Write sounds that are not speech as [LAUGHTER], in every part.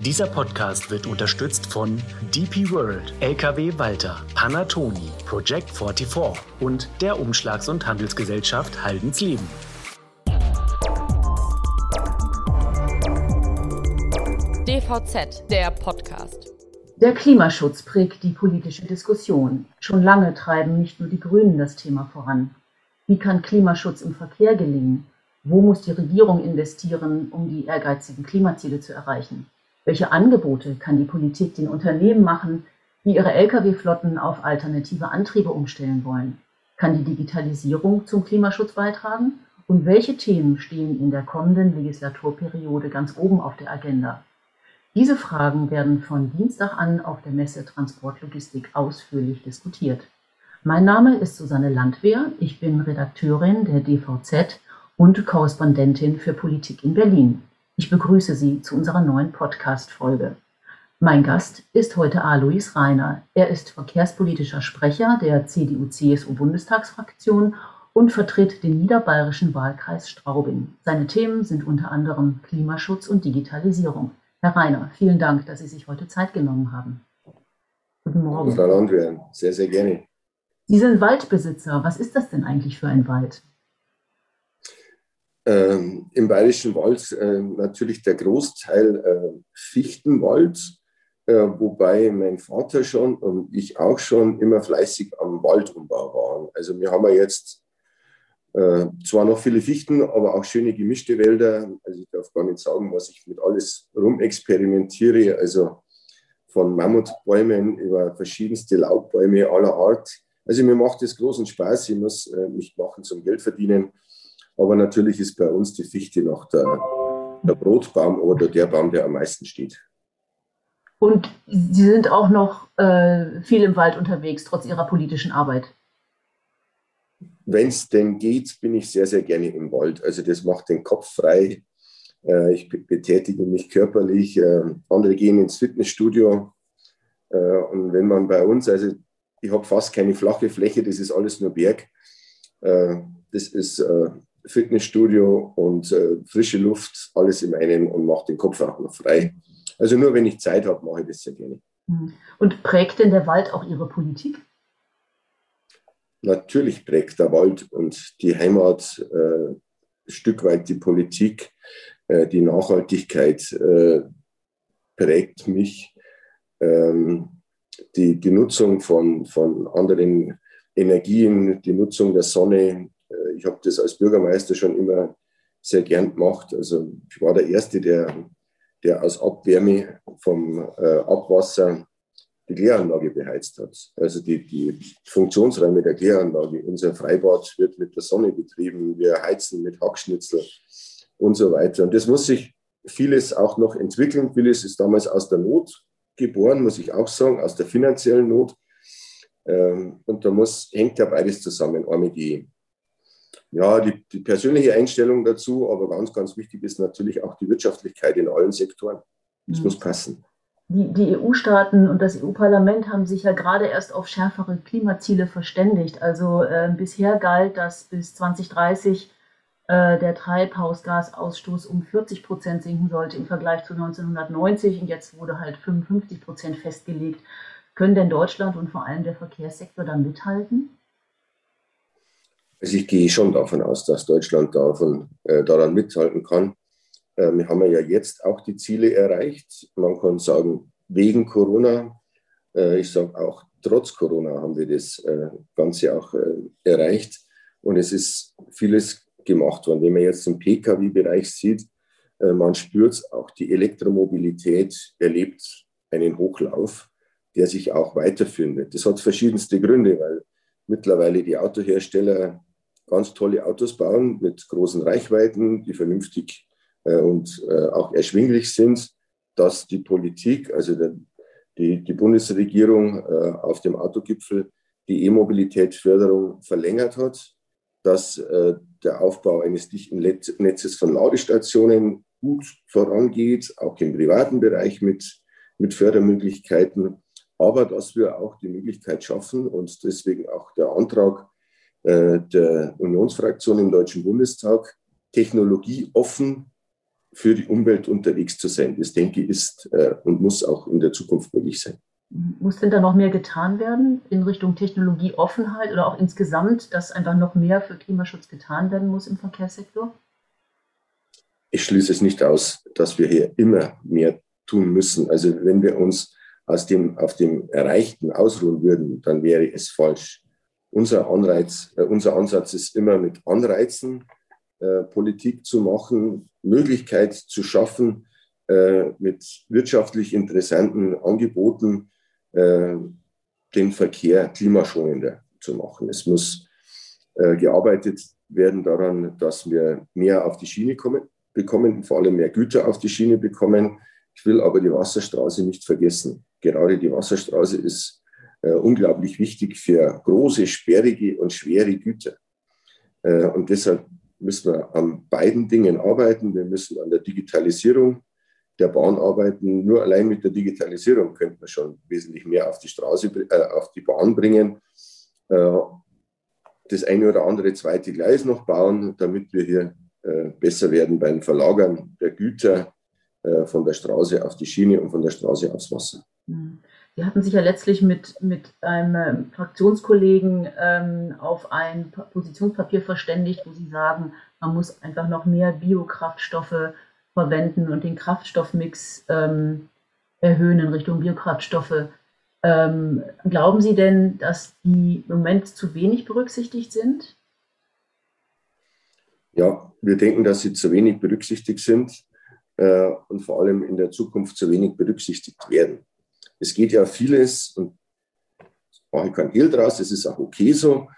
Dieser Podcast wird unterstützt von DP World, LKW Walter, Panatoni, Project 44 und der Umschlags- und Handelsgesellschaft Haldensleben. DVZ, der Podcast. Der Klimaschutz prägt die politische Diskussion. Schon lange treiben nicht nur die Grünen das Thema voran. Wie kann Klimaschutz im Verkehr gelingen? Wo muss die Regierung investieren, um die ehrgeizigen Klimaziele zu erreichen? Welche Angebote kann die Politik den Unternehmen machen, die ihre Lkw-Flotten auf alternative Antriebe umstellen wollen? Kann die Digitalisierung zum Klimaschutz beitragen? Und welche Themen stehen in der kommenden Legislaturperiode ganz oben auf der Agenda? Diese Fragen werden von Dienstag an auf der Messe Transportlogistik ausführlich diskutiert. Mein Name ist Susanne Landwehr, ich bin Redakteurin der DVZ und Korrespondentin für Politik in Berlin. Ich begrüße Sie zu unserer neuen Podcast-Folge. Mein Gast ist heute Alois Reiner. Er ist verkehrspolitischer Sprecher der CDU-CSU-Bundestagsfraktion und vertritt den niederbayerischen Wahlkreis Straubing. Seine Themen sind unter anderem Klimaschutz und Digitalisierung. Herr Reiner, vielen Dank, dass Sie sich heute Zeit genommen haben. Guten Morgen. Frau Landwehr, sehr, sehr gerne. Sie sind Waldbesitzer. Was ist das denn eigentlich für ein Wald? Ähm, Im Bayerischen Wald äh, natürlich der Großteil äh, Fichtenwald, äh, wobei mein Vater schon und ich auch schon immer fleißig am Waldumbau waren. Also wir haben ja jetzt äh, zwar noch viele Fichten, aber auch schöne gemischte Wälder. Also ich darf gar nicht sagen, was ich mit alles rumexperimentiere. Also von Mammutbäumen über verschiedenste Laubbäume aller Art. Also mir macht das großen Spaß. Ich muss äh, nicht machen zum Geld verdienen. Aber natürlich ist bei uns die Fichte noch der, der Brotbaum oder der Baum, der am meisten steht. Und Sie sind auch noch äh, viel im Wald unterwegs, trotz Ihrer politischen Arbeit. Wenn es denn geht, bin ich sehr, sehr gerne im Wald. Also das macht den Kopf frei. Äh, ich betätige mich körperlich. Äh, andere gehen ins Fitnessstudio. Äh, und wenn man bei uns, also ich habe fast keine flache Fläche, das ist alles nur Berg. Äh, das ist äh, Fitnessstudio und äh, frische Luft, alles in einem und macht den Kopf auch noch frei. Also nur wenn ich Zeit habe, mache ich das sehr gerne. Mhm. Und prägt denn der Wald auch Ihre Politik? Natürlich prägt der Wald und die Heimat äh, ein Stück weit die Politik. Äh, die Nachhaltigkeit äh, prägt mich. Ähm, die, die Nutzung von, von anderen Energien, die Nutzung der Sonne, ich habe das als Bürgermeister schon immer sehr gern gemacht. Also ich war der Erste, der, der aus Abwärme vom äh, Abwasser die Kläranlage beheizt hat. Also die, die Funktionsräume der Kläranlage. Unser Freibad wird mit der Sonne betrieben. Wir heizen mit Hackschnitzel und so weiter. Und das muss sich vieles auch noch entwickeln. Vieles ist damals aus der Not geboren, muss ich auch sagen, aus der finanziellen Not. Ähm, und da muss, hängt ja beides zusammen. Einmal die ja, die, die, persönliche Einstellung dazu, aber ganz, ganz wichtig ist natürlich auch die Wirtschaftlichkeit in allen Sektoren. Das mhm. muss passen. Die, die EU-Staaten und das EU-Parlament haben sich ja gerade erst auf schärfere Klimaziele verständigt. Also äh, bisher galt, dass bis 2030 äh, der Treibhausgasausstoß um 40 Prozent sinken sollte im Vergleich zu 1990 und jetzt wurde halt 55 Prozent festgelegt. Können denn Deutschland und vor allem der Verkehrssektor da mithalten? Also ich gehe schon davon aus, dass Deutschland davon, äh, daran mithalten kann. Äh, wir haben ja jetzt auch die Ziele erreicht. Man kann sagen, wegen Corona. Äh, ich sage auch, trotz Corona haben wir das äh, Ganze auch äh, erreicht. Und es ist vieles gemacht worden. Wenn man jetzt im Pkw-Bereich sieht, äh, man spürt es auch, die Elektromobilität erlebt einen Hochlauf, der sich auch weiterführen wird. Das hat verschiedenste Gründe, weil mittlerweile die Autohersteller ganz tolle Autos bauen mit großen Reichweiten, die vernünftig äh, und äh, auch erschwinglich sind, dass die Politik, also der, die, die Bundesregierung äh, auf dem Autogipfel die E-Mobilität-Förderung verlängert hat, dass der Aufbau eines dichten Netzes von Ladestationen gut vorangeht, auch im privaten Bereich mit, mit Fördermöglichkeiten, aber dass wir auch die Möglichkeit schaffen und deswegen auch der Antrag der Unionsfraktion im Deutschen Bundestag technologieoffen für die Umwelt unterwegs zu sein. Das denke ich ist äh, und muss auch in der Zukunft möglich sein. Muss denn da noch mehr getan werden in Richtung Technologieoffenheit oder auch insgesamt, dass einfach noch mehr für Klimaschutz getan werden muss im Verkehrssektor? Ich schließe es nicht aus, dass wir hier immer mehr tun müssen. Also wenn wir uns aus dem, auf dem Erreichten ausruhen würden, dann wäre es falsch. Unser, Anreiz, äh, unser Ansatz ist immer mit Anreizen äh, Politik zu machen, Möglichkeit zu schaffen, äh, mit wirtschaftlich interessanten Angeboten äh, den Verkehr klimaschonender zu machen. Es muss äh, gearbeitet werden daran, dass wir mehr auf die Schiene kommen, bekommen, vor allem mehr Güter auf die Schiene bekommen. Ich will aber die Wasserstraße nicht vergessen. Gerade die Wasserstraße ist unglaublich wichtig für große, sperrige und schwere Güter. Äh, und deshalb müssen wir an beiden Dingen arbeiten. Wir müssen an der Digitalisierung der Bahn arbeiten. Nur allein mit der Digitalisierung könnte man schon wesentlich mehr auf die Straße, äh, auf die Bahn bringen. Äh, das eine oder andere zweite Gleis noch bauen, damit wir hier äh, besser werden beim Verlagern der Güter äh, von der Straße auf die Schiene und von der Straße aufs Wasser. Sie hatten sich ja letztlich mit, mit einem ähm, Fraktionskollegen ähm, auf ein Positionspapier verständigt, wo Sie sagen, man muss einfach noch mehr Biokraftstoffe verwenden und den Kraftstoffmix ähm, erhöhen in Richtung Biokraftstoffe. Ähm, glauben Sie denn, dass die im Moment zu wenig berücksichtigt sind? Ja, wir denken, dass sie zu wenig berücksichtigt sind äh, und vor allem in der Zukunft zu wenig berücksichtigt werden. Es geht ja vieles, und mache kein Hehl draus, das ist auch okay so,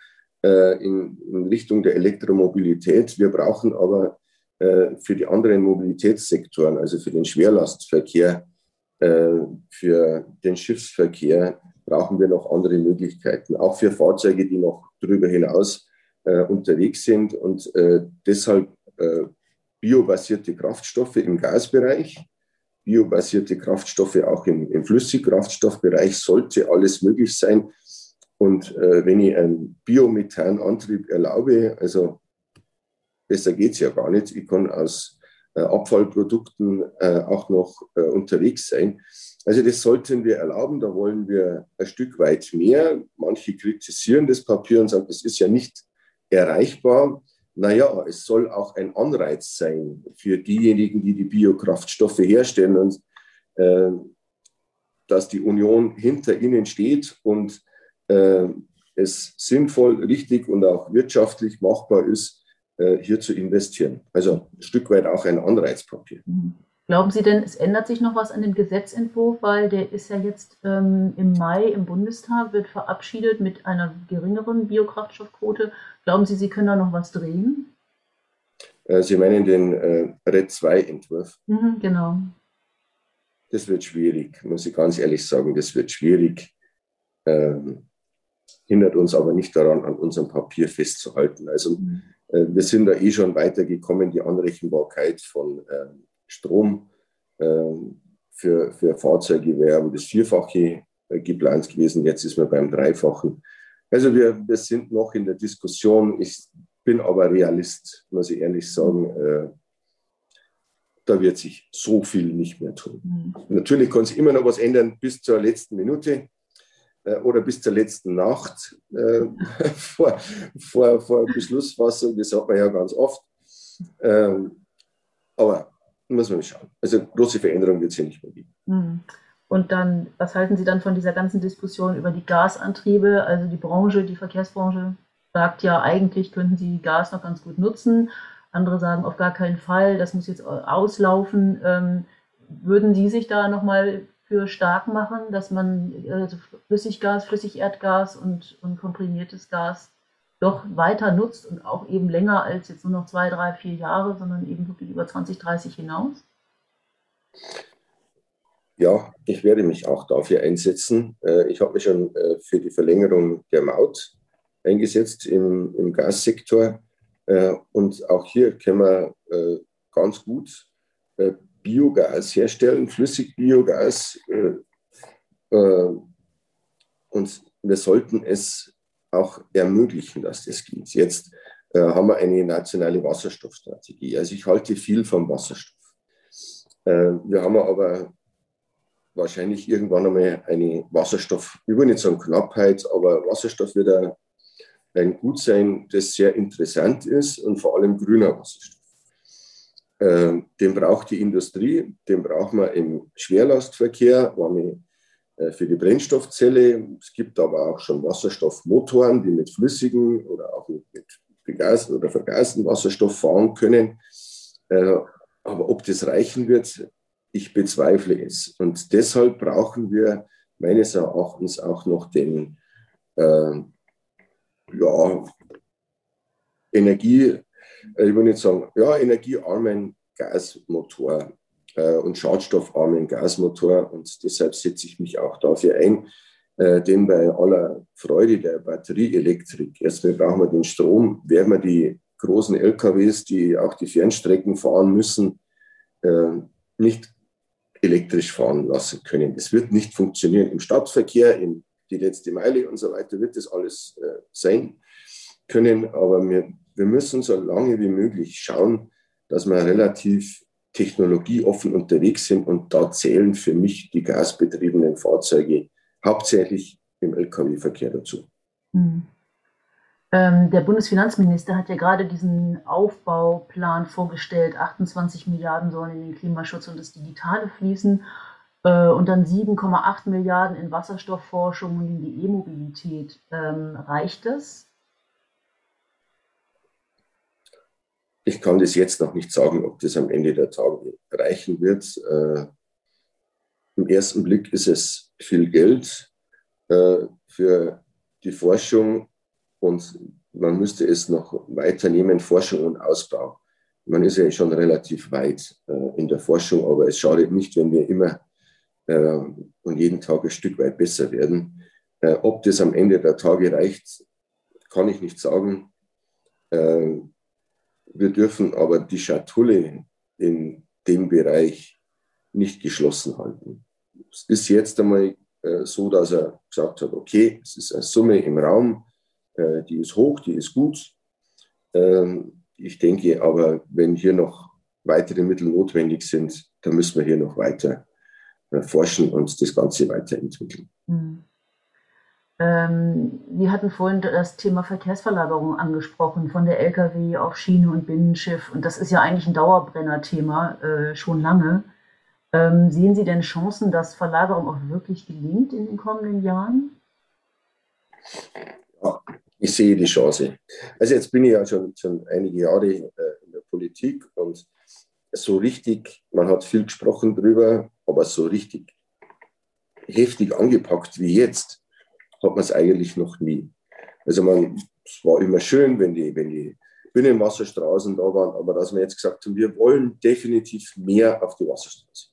äh, in, in, Richtung der Elektromobilität. Wir brauchen aber äh, für die anderen Mobilitätssektoren, also für den Schwerlastverkehr, äh, für den Schiffsverkehr, brauchen wir noch andere Möglichkeiten, auch für Fahrzeuge, die noch darüber hinaus äh, unterwegs sind. Und äh, deshalb äh, biobasierte Kraftstoffe im Gasbereich biobasierte Kraftstoffe auch im, im Flüssigkraftstoffbereich sollte alles möglich sein. Und äh, wenn ich einen Biomethanantrieb erlaube, also besser geht es ja gar nicht, ich kann aus äh, Abfallprodukten äh, auch noch äh, unterwegs sein. Also das sollten wir erlauben, da wollen wir ein Stück weit mehr. Manche kritisieren das Papier und sagen, es ist ja nicht erreichbar naja, es soll auch ein Anreiz sein für diejenigen, die die Biokraftstoffe herstellen und äh, dass die Union hinter ihnen steht und äh, es sinnvoll, richtig und auch wirtschaftlich machbar ist, äh, hier zu investieren. Also ein Stück weit auch ein Anreizpapier. Mhm. Glauben Sie denn, es ändert sich noch was an dem Gesetzentwurf, weil der ist ja jetzt ähm, im Mai im Bundestag, wird verabschiedet mit einer geringeren Biokraftstoffquote. Glauben Sie, Sie können da noch was drehen? Äh, Sie meinen den äh, RED 2-Entwurf? Mhm, genau. Das wird schwierig, muss ich ganz ehrlich sagen. Das wird schwierig. Ähm, hindert uns aber nicht daran, an unserem Papier festzuhalten. Also mhm. äh, wir sind da eh schon weitergekommen. Die Anrechenbarkeit von ähm, Strom ähm, für, für Fahrzeuge wäre um das Vierfache äh, geplant gewesen. Jetzt ist man beim Dreifachen. Also wir, wir sind noch in der Diskussion. Ich bin aber Realist, muss ich ehrlich sagen. Äh, da wird sich so viel nicht mehr tun. Mhm. Natürlich kann sich immer noch was ändern bis zur letzten Minute äh, oder bis zur letzten Nacht äh, [LAUGHS] vor, vor, vor Beschlussfassung. Das hat man ja ganz oft. Ähm, aber muss man schauen. Also große Veränderungen wird es hier nicht mehr geben. Hm. Und dann, was halten Sie dann von dieser ganzen Diskussion über die Gasantriebe? Also die Branche, die Verkehrsbranche sagt ja, eigentlich könnten sie Gas noch ganz gut nutzen. Andere sagen auf gar keinen Fall, das muss jetzt auslaufen. Ähm, würden Sie sich da nochmal für stark machen, dass man also Flüssiggas, Flüssigerdgas und, und komprimiertes Gas doch weiter nutzt und auch eben länger als jetzt nur noch zwei, drei, vier Jahre, sondern eben wirklich über 20, 30 hinaus? Ja, ich werde mich auch dafür einsetzen. Äh, ich habe mich schon äh, für die Verlängerung der Maut eingesetzt im, im Gassektor. Äh, und auch hier können wir ganz gut Biogas herstellen, Flüssigbiogas. Und wir sollten es auch ermöglichen, dass das geht. Jetzt äh, haben wir eine nationale Wasserstoffstrategie. Also ich halte viel vom Wasserstoff. Äh, wir haben aber wahrscheinlich irgendwann einmal eine Wasserstoff, ich will nicht sagen Knappheit, aber Wasserstoff wird ein, Gut sein, das sehr interessant ist und vor allem grüner Wasserstoff. Äh, den braucht die Industrie, den braucht man im Schwerlastverkehr, äh, für die Brennstoffzelle. Es gibt aber auch schon Wasserstoffmotoren, die mit flüssigen oder auch mit, begasten oder vergasten Wasserstoff fahren können. Äh, aber ob das reichen wird, ich bezweifle es. Und deshalb brauchen wir meines Erachtens auch noch den äh, ja, Energie, äh, ich will nicht sagen, ja, energiearmen Gasmotor äh, und schadstoffarmen Gasmotor. Und deshalb setze ich mich auch dafür ein, äh, denn bei aller Freude der Batterieelektrik, erstmal brauchen wir den Strom, werden wir die großen LKWs, die auch die Fernstrecken fahren müssen, äh, nicht elektrisch fahren lassen können. Das wird nicht funktionieren. Im Stadtverkehr, in die letzte Meile und so weiter wird das alles äh, sein können. Aber wir, wir müssen so lange wie möglich schauen, dass wir relativ technologieoffen unterwegs sind. Und da zählen für mich die gasbetriebenen Fahrzeuge hauptsächlich im Lkw-Verkehr dazu. Mhm. Ähm, der Bundesfinanzminister hat ja gerade diesen Aufbauplan vorgestellt. 28 Milliarden sollen in den Klimaschutz und das Digitale fließen äh, und dann 7,8 Milliarden in Wasserstoffforschung und in die E-Mobilität. Ähm, reicht das? Ich kann das jetzt noch nicht sagen, ob das am Ende der Tage reichen wird. Äh, Im ersten Blick ist es viel Geld äh, für die Forschung und man müsste es noch weiternehmen, Forschung und Ausbau. Man ist ja schon relativ weit äh, in der Forschung, aber es schadet nicht, wenn wir immer äh, und jeden Tag ein Stück weit besser werden. Äh, ob das am Ende der Tage reicht, kann ich nicht sagen. Wir dürfen aber die Schatulle in dem Bereich nicht geschlossen halten. Es ist jetzt einmal äh, so, dass er gesagt hat, okay, es ist eine Summe im Raum, äh, die ist hoch, die ist gut. Ähm, ich denke aber, wenn hier noch weitere Mittel notwendig sind, dann müssen wir hier noch weiter äh, forschen und das Ganze weiterentwickeln. Mhm. Ähm, wir hatten vorhin das Thema Verkehrsverlagerung angesprochen, von der Lkw auf Schiene und Binnenschiff. Und das ist ja eigentlich ein Dauerbrenner-Thema äh, schon lange. Ähm, sehen Sie denn Chancen, dass Verlagerung auch wirklich gelingt in den kommenden Jahren? Ja, ich sehe die Chance. Also jetzt bin ich ja schon, schon einige Jahre äh, in der Politik und so richtig, man hat viel gesprochen drüber, aber so richtig heftig angepackt wie jetzt, hat man es eigentlich noch nie. Also man, es war immer schön, wenn die, wenn die Binnenwasserstraßen da waren, aber dass wir jetzt gesagt haben, wir wollen definitiv mehr auf die Wasserstraße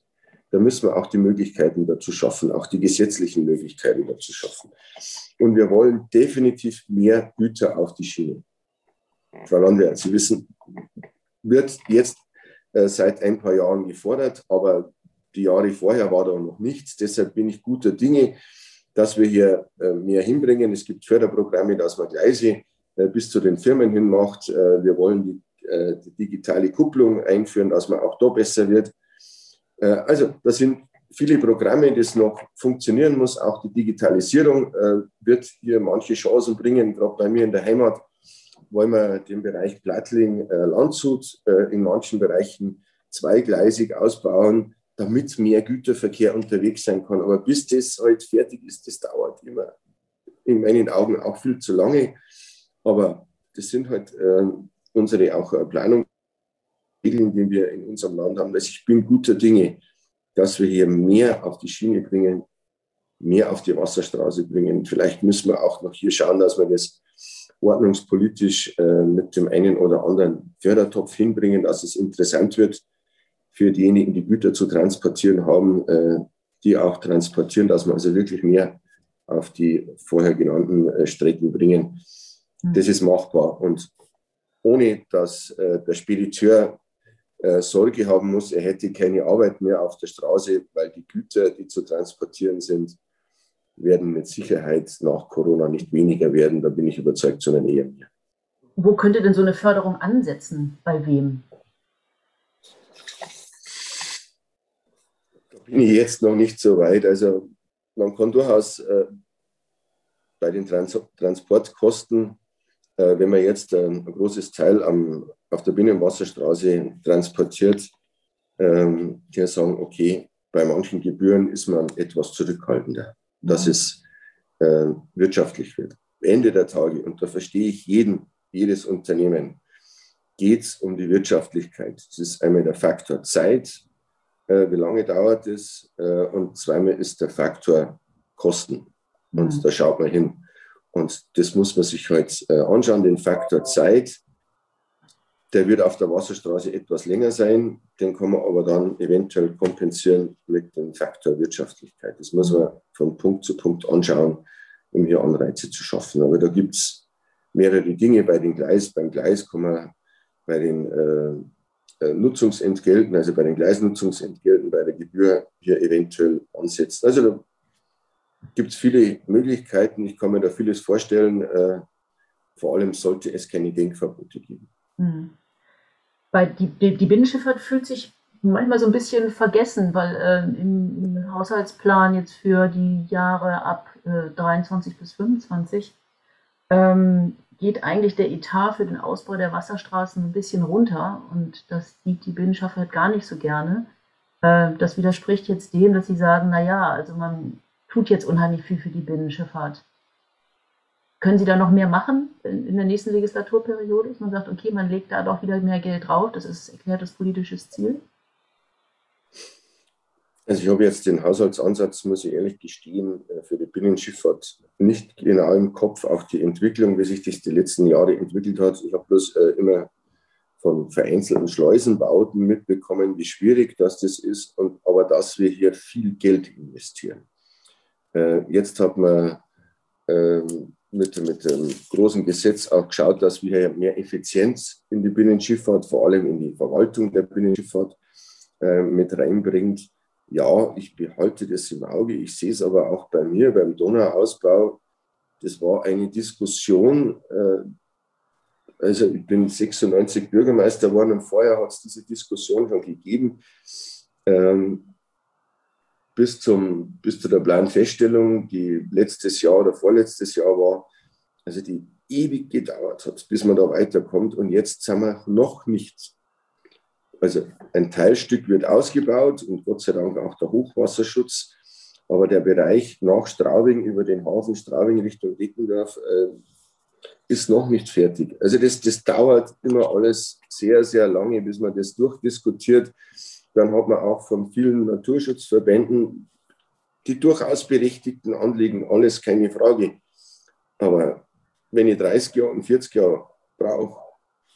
da müssen wir auch die Möglichkeiten dazu schaffen, auch die gesetzlichen Möglichkeiten dazu schaffen. Und wir wollen definitiv mehr Güter auf die Schiene. Frau Landwehr, Sie wissen, wird jetzt äh, seit ein paar Jahren gefordert, aber die Jahre vorher war da noch nichts. Deshalb bin ich guter Dinge, dass wir hier äh, mehr hinbringen. Es gibt Förderprogramme, dass man Gleise äh, bis zu den Firmen hin macht. Äh, wir wollen die, die digitale Kupplung einführen, dass man auch da besser wird. Also, das sind viele Programme, das noch funktionieren muss. Auch die Digitalisierung wird hier manche Chancen bringen. Gerade bei mir in der Heimat wollen wir den Bereich Plattling-Landshut in manchen Bereichen zweigleisig ausbauen, damit mehr Güterverkehr unterwegs sein kann. Aber bis das halt fertig ist, das dauert immer in meinen Augen auch viel zu lange. Aber das sind halt unsere auch Planungen. Regeln, die wir in unserem Land haben. Also ich bin guter Dinge, dass wir hier mehr auf die Schiene bringen, mehr auf die Wasserstraße bringen. Vielleicht müssen wir auch noch hier schauen, dass wir das ordnungspolitisch äh, mit dem einen oder anderen Fördertopf hinbringen, dass es interessant wird für diejenigen, die Güter zu transportieren haben, äh, die auch transportieren, dass wir also wirklich mehr auf die vorher genannten äh, Strecken bringen. Mhm. Das ist machbar. Und ohne dass äh, der Spediteur Sorge haben muss, er hätte keine Arbeit mehr auf der Straße, weil die Güter, die zu transportieren sind, werden mit Sicherheit nach Corona nicht weniger werden. Da bin ich überzeugt, sondern eher mehr. Wo könnte denn so eine Förderung ansetzen? Bei wem? Bin ich jetzt noch nicht so weit. Also man kann durchaus äh, bei den Trans Transportkosten, äh, wenn man jetzt ein, ein großes Teil am, auf der Binnenwasserstraße transportiert, ähm, die sagen, okay, bei manchen Gebühren ist man etwas zurückhaltender, dass es äh, wirtschaftlich wird. Ende der Tage, und da verstehe ich jeden, jedes Unternehmen, geht es um die Wirtschaftlichkeit. Das ist einmal der Faktor Zeit, äh, wie lange dauert es, äh, und zweimal ist der Faktor Kosten. Und mhm. da schaut man hin. Und das muss man sich halt äh, anschauen, den Faktor Zeit. Der wird auf der Wasserstraße etwas länger sein, den kann man aber dann eventuell kompensieren mit dem Faktor Wirtschaftlichkeit. Das muss man von Punkt zu Punkt anschauen, um hier Anreize zu schaffen. Aber da gibt es mehrere Dinge bei den Gleis. Beim Gleis kann man bei den äh, äh, Nutzungsentgelten, also bei den Gleisnutzungsentgelten, bei der Gebühr hier eventuell ansetzen. Also da gibt es viele Möglichkeiten. Ich kann mir da vieles vorstellen. Äh, vor allem sollte es keine Denkverbote geben. Mhm. Bei die, die, die, Binnenschifffahrt fühlt sich manchmal so ein bisschen vergessen, weil äh, im, im, Haushaltsplan jetzt für die Jahre ab äh, 23 bis 25 ähm, geht eigentlich der Etat für den Ausbau der Wasserstraßen ein bisschen runter und das sieht die Binnenschifffahrt gar nicht so gerne. Äh, das widerspricht jetzt dem, dass sie sagen, naja, also man tut jetzt unheimlich viel für die Binnenschifffahrt. Können Sie da noch mehr machen in, in der nächsten Legislaturperiode? Dass man sagt, okay, man legt da doch wieder mehr Geld drauf, das ist erklärtes politisches Ziel? Also ich habe jetzt den Haushaltsansatz, muss ich ehrlich gestehen, äh, für die Binnenschifffahrt nicht genau im Kopf, auch die Entwicklung, wie sich das die letzten Jahre entwickelt hat. Ich habe bloß äh, immer von vereinzelten Schleusenbauten mitbekommen, wie schwierig das, das ist, und, aber dass wir hier viel Geld investieren. Äh, jetzt hat man ähm, mit, mit dem großen Gesetz auch geschaut, dass wir mehr Effizienz in die Binnenschifffahrt, vor allem in die Verwaltung der Binnenschifffahrt mit reinbringt. Ja, ich behalte das im Auge. Ich sehe es aber auch bei mir beim Donauausbau. Das war eine Diskussion. Äh, also ich bin 96 Bürgermeister geworden und vorher hat es diese Diskussion schon gegeben. Ähm, bis, zum, bis zu der Planfeststellung, die letztes Jahr oder vorletztes Jahr war, also die ewig gedauert hat, bis man da weiterkommt. Und jetzt sind wir noch nicht. Also ein Teilstück wird ausgebaut und Gott sei Dank auch der Hochwasserschutz. Aber der Bereich nach Straubing über den Hafen Straubing Richtung Deckendorf äh, ist noch nicht fertig. Also das, das dauert immer alles sehr, sehr lange, bis man das durchdiskutiert. Dann hat man auch von vielen Naturschutzverbänden die durchaus berechtigten Anliegen, alles keine Frage. Aber wenn ich 30 Jahre und 40 Jahre brauche,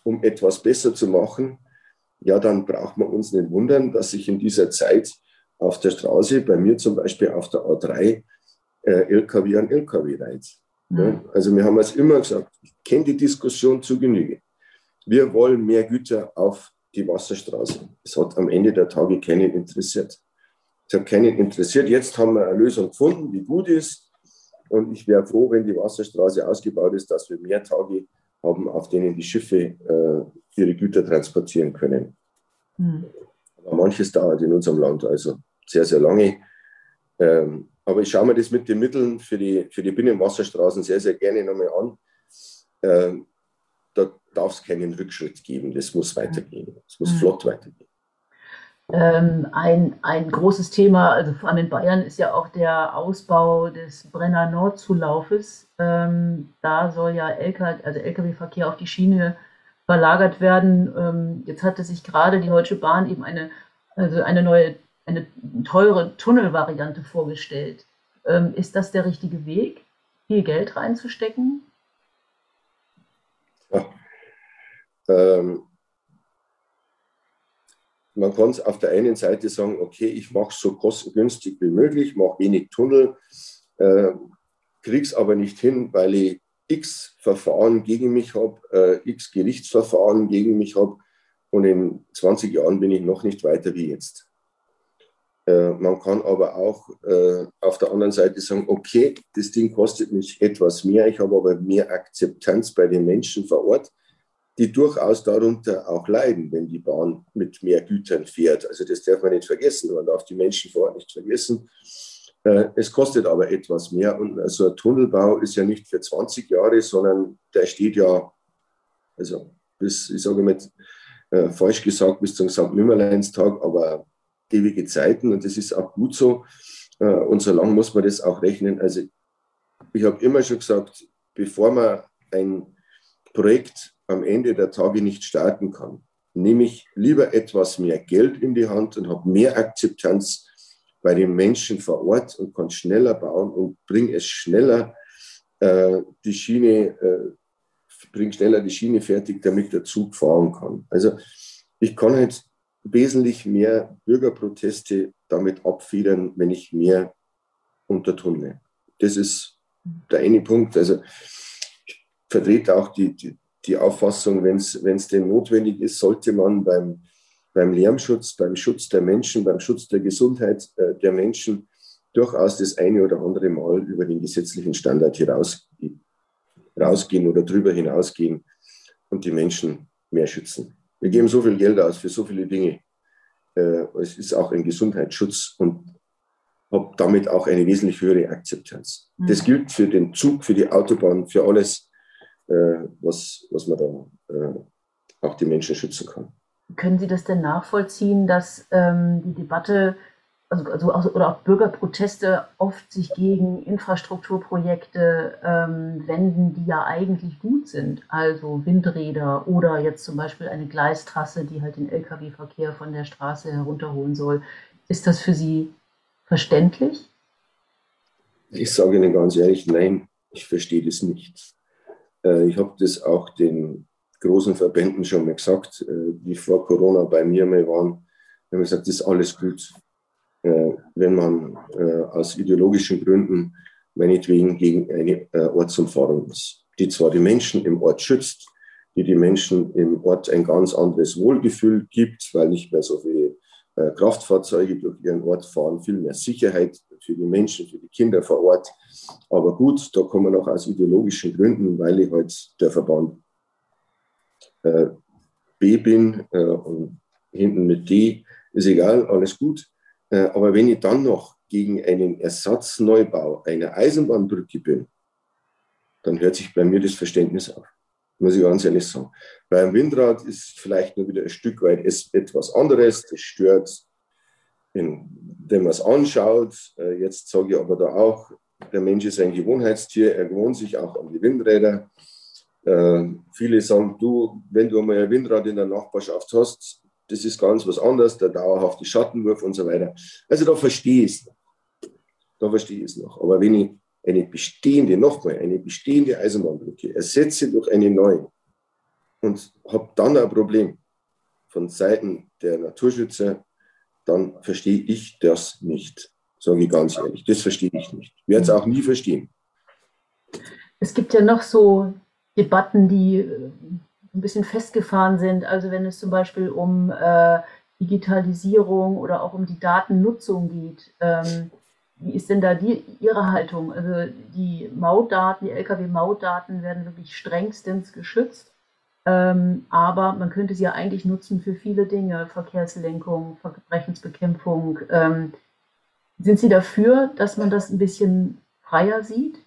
um etwas besser zu machen, ja, dann braucht man uns nicht wundern, dass sich in dieser Zeit auf der Straße, bei mir zum Beispiel auf der A3, äh, LKW an LKW reizt. Mhm. Ja, also wir haben es immer gesagt, ich kenne die Diskussion zu Genüge. Wir wollen mehr Güter auf die Wasserstraße. Es hat am Ende der Tage keinen interessiert. Es hat keinen interessiert. Jetzt haben wir eine Lösung gefunden, die gut ist. Und ich wäre froh, wenn die Wasserstraße ausgebaut ist, dass wir mehr Tage haben, auf denen die Schiffe äh, ihre Güter transportieren können. Mhm. Aber manches dauert in unserem Land also sehr, sehr lange. Ähm, aber ich schaue mir das mit den Mitteln für die, für die Binnenwasserstraßen sehr, sehr gerne nochmal an. Ähm, da darf es keinen Rückschritt geben. Das muss weitergehen. Es muss mhm. flott weitergehen. Ähm, ein, ein großes Thema, also vor allem in Bayern, ist ja auch der Ausbau des Brenner Nordzulaufes. Ähm, da soll ja LKW, also Lkw-Verkehr auf die Schiene verlagert werden. Ähm, jetzt hatte sich gerade die Deutsche Bahn eben eine, also eine neue, eine teure Tunnelvariante vorgestellt. Ähm, ist das der richtige Weg, viel Geld reinzustecken? Ja. Ähm, man kann es auf der einen Seite sagen, okay, ich mache es so kostengünstig wie möglich, mache wenig Tunnel, äh, es aber nicht hin, weil ich x Verfahren gegen mich habe, äh, x Gerichtsverfahren gegen mich habe und in 20 Jahren bin ich noch nicht weiter wie jetzt. Äh, man kann aber auch äh, auf der anderen Seite sagen, okay, das Ding kostet mich etwas mehr, ich habe aber mehr Akzeptanz bei den Menschen vor Ort die durchaus darunter auch leiden, wenn die Bahn mit mehr Gütern fährt. Also das darf man nicht vergessen. Man darf die Menschen vor Ort nicht vergessen. Äh, es kostet aber etwas mehr und so ein Tunnelbau ist ja nicht für 20 Jahre, sondern der steht ja, also bis, ich sage mal, äh, falsch gesagt, bis zum St. Nimmerleinstag, aber ewige Zeiten und das ist auch gut so. Äh, und so lange muss man das auch rechnen. Also ich habe immer schon gesagt, bevor man ein Projekt am Ende der Tage nicht starten kann, nehme ich lieber etwas mehr Geld in die Hand und habe mehr Akzeptanz bei den Menschen vor Ort und kann schneller bauen und bringe es schneller äh, die Schiene, äh, bring schneller die Schiene fertig, damit der Zug fahren kann. Also ich kann halt wesentlich mehr Bürgerproteste damit abfedern, wenn ich mehr untertunnle. Das ist der eine Punkt. Also ich vertrete auch die, die, die Auffassung, wenn es denn notwendig ist, sollte man beim, beim Lärmschutz, beim Schutz der Menschen, beim Schutz der Gesundheit äh, der Menschen durchaus das eine oder andere Mal über den gesetzlichen Standard hinaus, rausgehen oder darüber hinausgehen und die Menschen mehr schützen. Wir geben so viel Geld aus für so viele Dinge. Äh, es ist auch ein Gesundheitsschutz und habe damit auch eine wesentlich höhere Akzeptanz. Mhm. Das gilt für den Zug, für die Autobahn, für alles, was, was man da äh, auch die Menschen schützen kann. Können Sie das denn nachvollziehen, dass ähm, die Debatte also, also, oder auch Bürgerproteste oft sich gegen Infrastrukturprojekte ähm, wenden, die ja eigentlich gut sind, also Windräder oder jetzt zum Beispiel eine Gleistrasse, die halt den Lkw-Verkehr von der Straße herunterholen soll. Ist das für Sie verständlich? Ich sage Ihnen ganz ehrlich, nein, ich verstehe das nicht. Äh, ich habe das auch den großen Verbänden schon mal gesagt, äh, die vor Corona bei mir mal waren. Wir haben gesagt, das ist alles gut, äh, wenn man aus ideologischen Gründen meinetwegen gegen eine Ortsumfahrung ist, die zwar die Menschen im Ort schützt, die die Menschen im Ort ein ganz anderes Wohlgefühl gibt, weil nicht mehr so viele Kraftfahrzeuge durch ihren Ort fahren, viel mehr Sicherheit für die Menschen, für die Kinder vor Ort. Aber gut, da kommen auch aus ideologischen Gründen, weil ich halt der Verband äh, B bin äh, und hinten mit D, ist egal, alles gut. Äh, aber wenn ich dann noch gegen einen Ersatzneubau einer Eisenbahnbrücke bin, dann hört sich bei mir das Verständnis auf. Muss ich ganz ehrlich sagen. Beim Windrad ist vielleicht nur wieder ein Stück weit etwas anderes. Das stört wenn man es anschaut, äh, jetzt sage ich aber da auch, der Mensch ist ein Gewohnheitstier, er gewohnt sich auch an die Windräder. Äh, viele sagen, du, wenn du einmal ein Windrad in der Nachbarschaft hast, das ist ganz was anderes, der dauerhafte Schattenwurf und so weiter. Also da verstehe ich es noch. Da verstehe ich es noch. Aber wenn ich eine bestehende, nochmal, eine bestehende Eisenbahnbrücke ersetze durch eine neue und habe dann ein Problem von Seiten der Naturschützer, dann verstehe ich das nicht. Sage ich ganz ehrlich. Das verstehe ich nicht. Ich werde es auch nie verstehen. Es gibt ja noch so Debatten, die äh, ein bisschen festgefahren sind. Also wenn es zum Beispiel um äh, Digitalisierung oder auch um die Datennutzung geht. Ähm, wie ist denn da die, Ihre Haltung? Also die Mautdaten, die Lkw-Mautdaten werden wirklich strengstens geschützt. Ähm, aber man könnte sie ja eigentlich nutzen für viele Dinge, Verkehrslenkung, Verbrechensbekämpfung. Ähm, sind Sie dafür, dass man das ein bisschen freier sieht?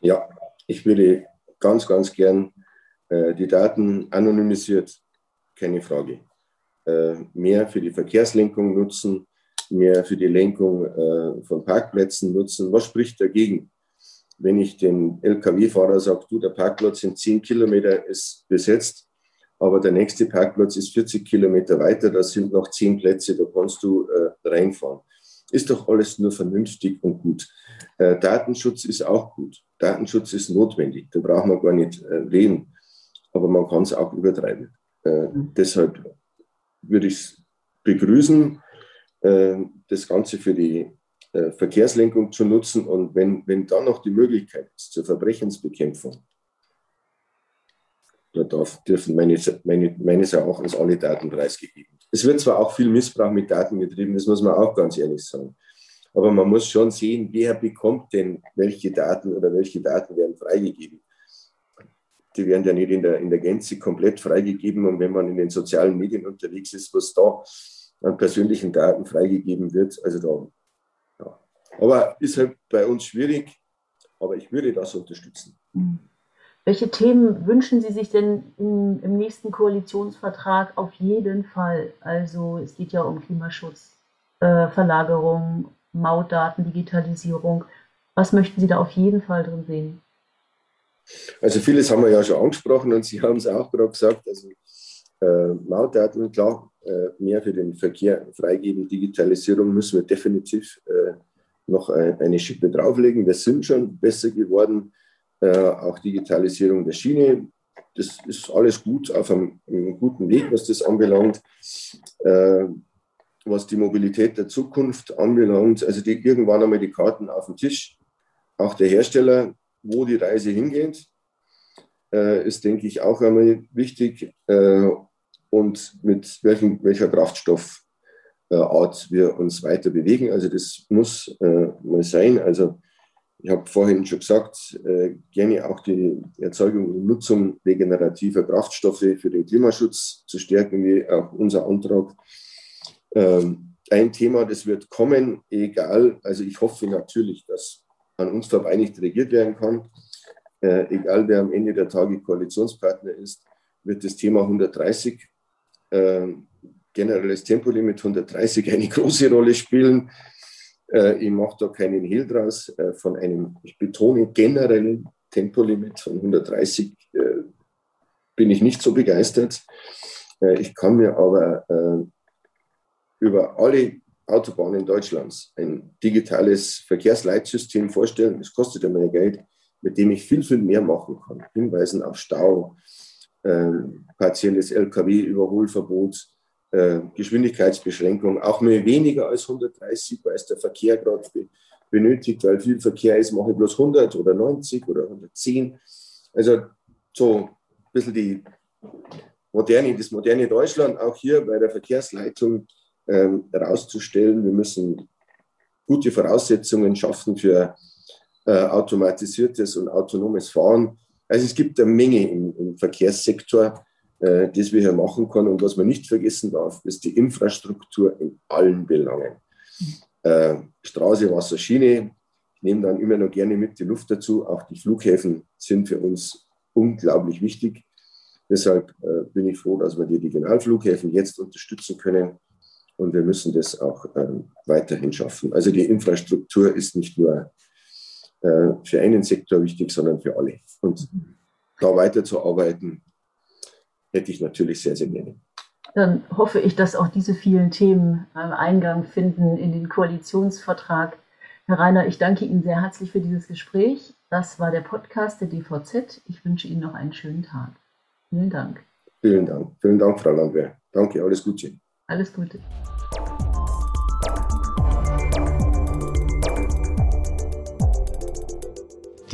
Ja, ich würde ganz, ganz gern äh, die Daten anonymisiert, keine Frage. Äh, mehr für die Verkehrslenkung nutzen, mehr für die Lenkung äh, von Parkplätzen nutzen. Was spricht dagegen? wenn ich dem Lkw-Fahrer sage, du, der Parkplatz in 10 Kilometer ist besetzt, aber der nächste Parkplatz ist 40 Kilometer weiter, da sind noch 10 Plätze, da kannst du äh, reinfahren. Ist doch alles nur vernünftig und gut. Äh, Datenschutz ist auch gut. Datenschutz ist notwendig, da brauchen wir gar nicht äh, reden. Aber man kann es auch übertreiben. Äh, mhm. Deshalb würde ich es begrüßen, das Ganze für die äh, Verkehrslenkung zu nutzen. Und wenn, wenn dann noch die Möglichkeit ist zur Verbrechensbekämpfung, da darf, dürfen meines, meine, meines Erachtens alle Daten preisgegeben. Es wird zwar auch viel Missbrauch mit Daten getrieben, das muss man auch ganz ehrlich sagen. Aber man muss schon sehen, wer bekommt denn welche Daten oder welche Daten werden freigegeben. die werden ja nicht in der, in der Gänze komplett freigegeben. Und wenn man in den sozialen Medien unterwegs ist, was da an persönlichen Daten freigegeben wird, also da, ja. Aber ist halt bei uns schwierig, aber ich würde das unterstützen. Mhm. Welche Themen wünschen Sie sich denn im, im, nächsten Koalitionsvertrag auf jeden Fall? Also es geht ja um Klimaschutz, äh, Verlagerung, Mautdaten, Digitalisierung. Was möchten Sie da auf jeden Fall drin sehen? Also vieles haben wir ja schon angesprochen und Sie haben es auch gerade gesagt. Also äh, Mautdaten, klar, mehr für den Verkehr freigeben, Digitalisierung müssen wir definitiv äh, noch ein, eine Schippe drauflegen. Wir sind schon besser geworden. Äh, auch Digitalisierung der Schiene, das ist alles gut, auf einem, einem guten Weg, was das anbelangt. Äh, was die Mobilität der Zukunft anbelangt, also die, irgendwann einmal die Karten auf dem Tisch. Auch der Hersteller wo die Reise hingeht, äh, ist, denke ich, auch einmal wichtig. Und mit welchem, welcher Kraftstoffart äh, wir uns weiter bewegen. Also das muss äh, mal sein. Also ich habe vorhin schon gesagt, äh, gerne auch die Erzeugung und Nutzung regenerativer Kraftstoffe für den Klimaschutz zu stärken, wie auch unser Antrag. Ähm, ein Thema, das wird kommen, egal. Also ich hoffe natürlich, dass an uns vorbei nicht regiert werden kann. Egal wer am Ende der Tage Koalitionspartner ist, wird das Thema 130, äh, generelles Tempolimit 130 eine [LAUGHS] große Rolle spielen. Äh, ich mache da keinen Hehl draus. Äh, von einem, ich betone, generellen Tempolimit von 130 äh, bin ich nicht so begeistert. Äh, ich kann mir aber über alle Autobahnen Deutschlands ein digitales Verkehrsleitsystem vorstellen. Das kostet ja mehr Geld, mit dem ich viel, viel mehr machen kann. Hinweisen auf Stau, äh, partielles Lkw-Überholverbot, äh, Geschwindigkeitsbeschränkung, auch mehr weniger als 130, weil es der Verkehr gerade be benötigt, weil viel Verkehr ist, mache ich bloß 100 oder 90 oder 110. Also so ein bisschen die moderne, das moderne Deutschland, auch hier bei der Verkehrsleitung ähm, herauszustellen. Wir müssen gute Voraussetzungen schaffen für äh, automatisiertes und autonomes Fahren. Also es gibt eine Menge im, im Verkehrssektor, äh, das wir hier machen können. Und was man nicht vergessen darf, ist die Infrastruktur in allen Belangen. Äh, Straße, Wasser, Schiene. Ich nehme dann immer noch gerne mit die Luft dazu. Auch die Flughäfen sind für uns unglaublich wichtig. Deshalb äh, bin ich froh, dass wir die Regionalflughäfen jetzt unterstützen können und wir müssen das auch ähm, weiterhin schaffen. Also die Infrastruktur ist nicht nur für einen Sektor wichtig, sondern für alle. Und da weiterzuarbeiten, hätte ich natürlich sehr, sehr gerne. Dann hoffe ich, dass auch diese vielen Themen Eingang finden in den Koalitionsvertrag. Herr Reiner, ich danke Ihnen sehr herzlich für dieses Gespräch. Das war der Podcast der DVZ. Ich wünsche Ihnen noch einen schönen Tag. Vielen Dank. Vielen Dank. Vielen Dank, Frau Landwehr. Danke, alles Gute. Alles Gute.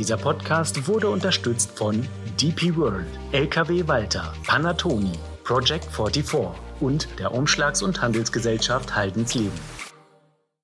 Dieser Podcast wurde unterstützt von DP World, LKW Walter, Panatoni, Project 44 und der Umschlags- und Handelsgesellschaft Haldensleben.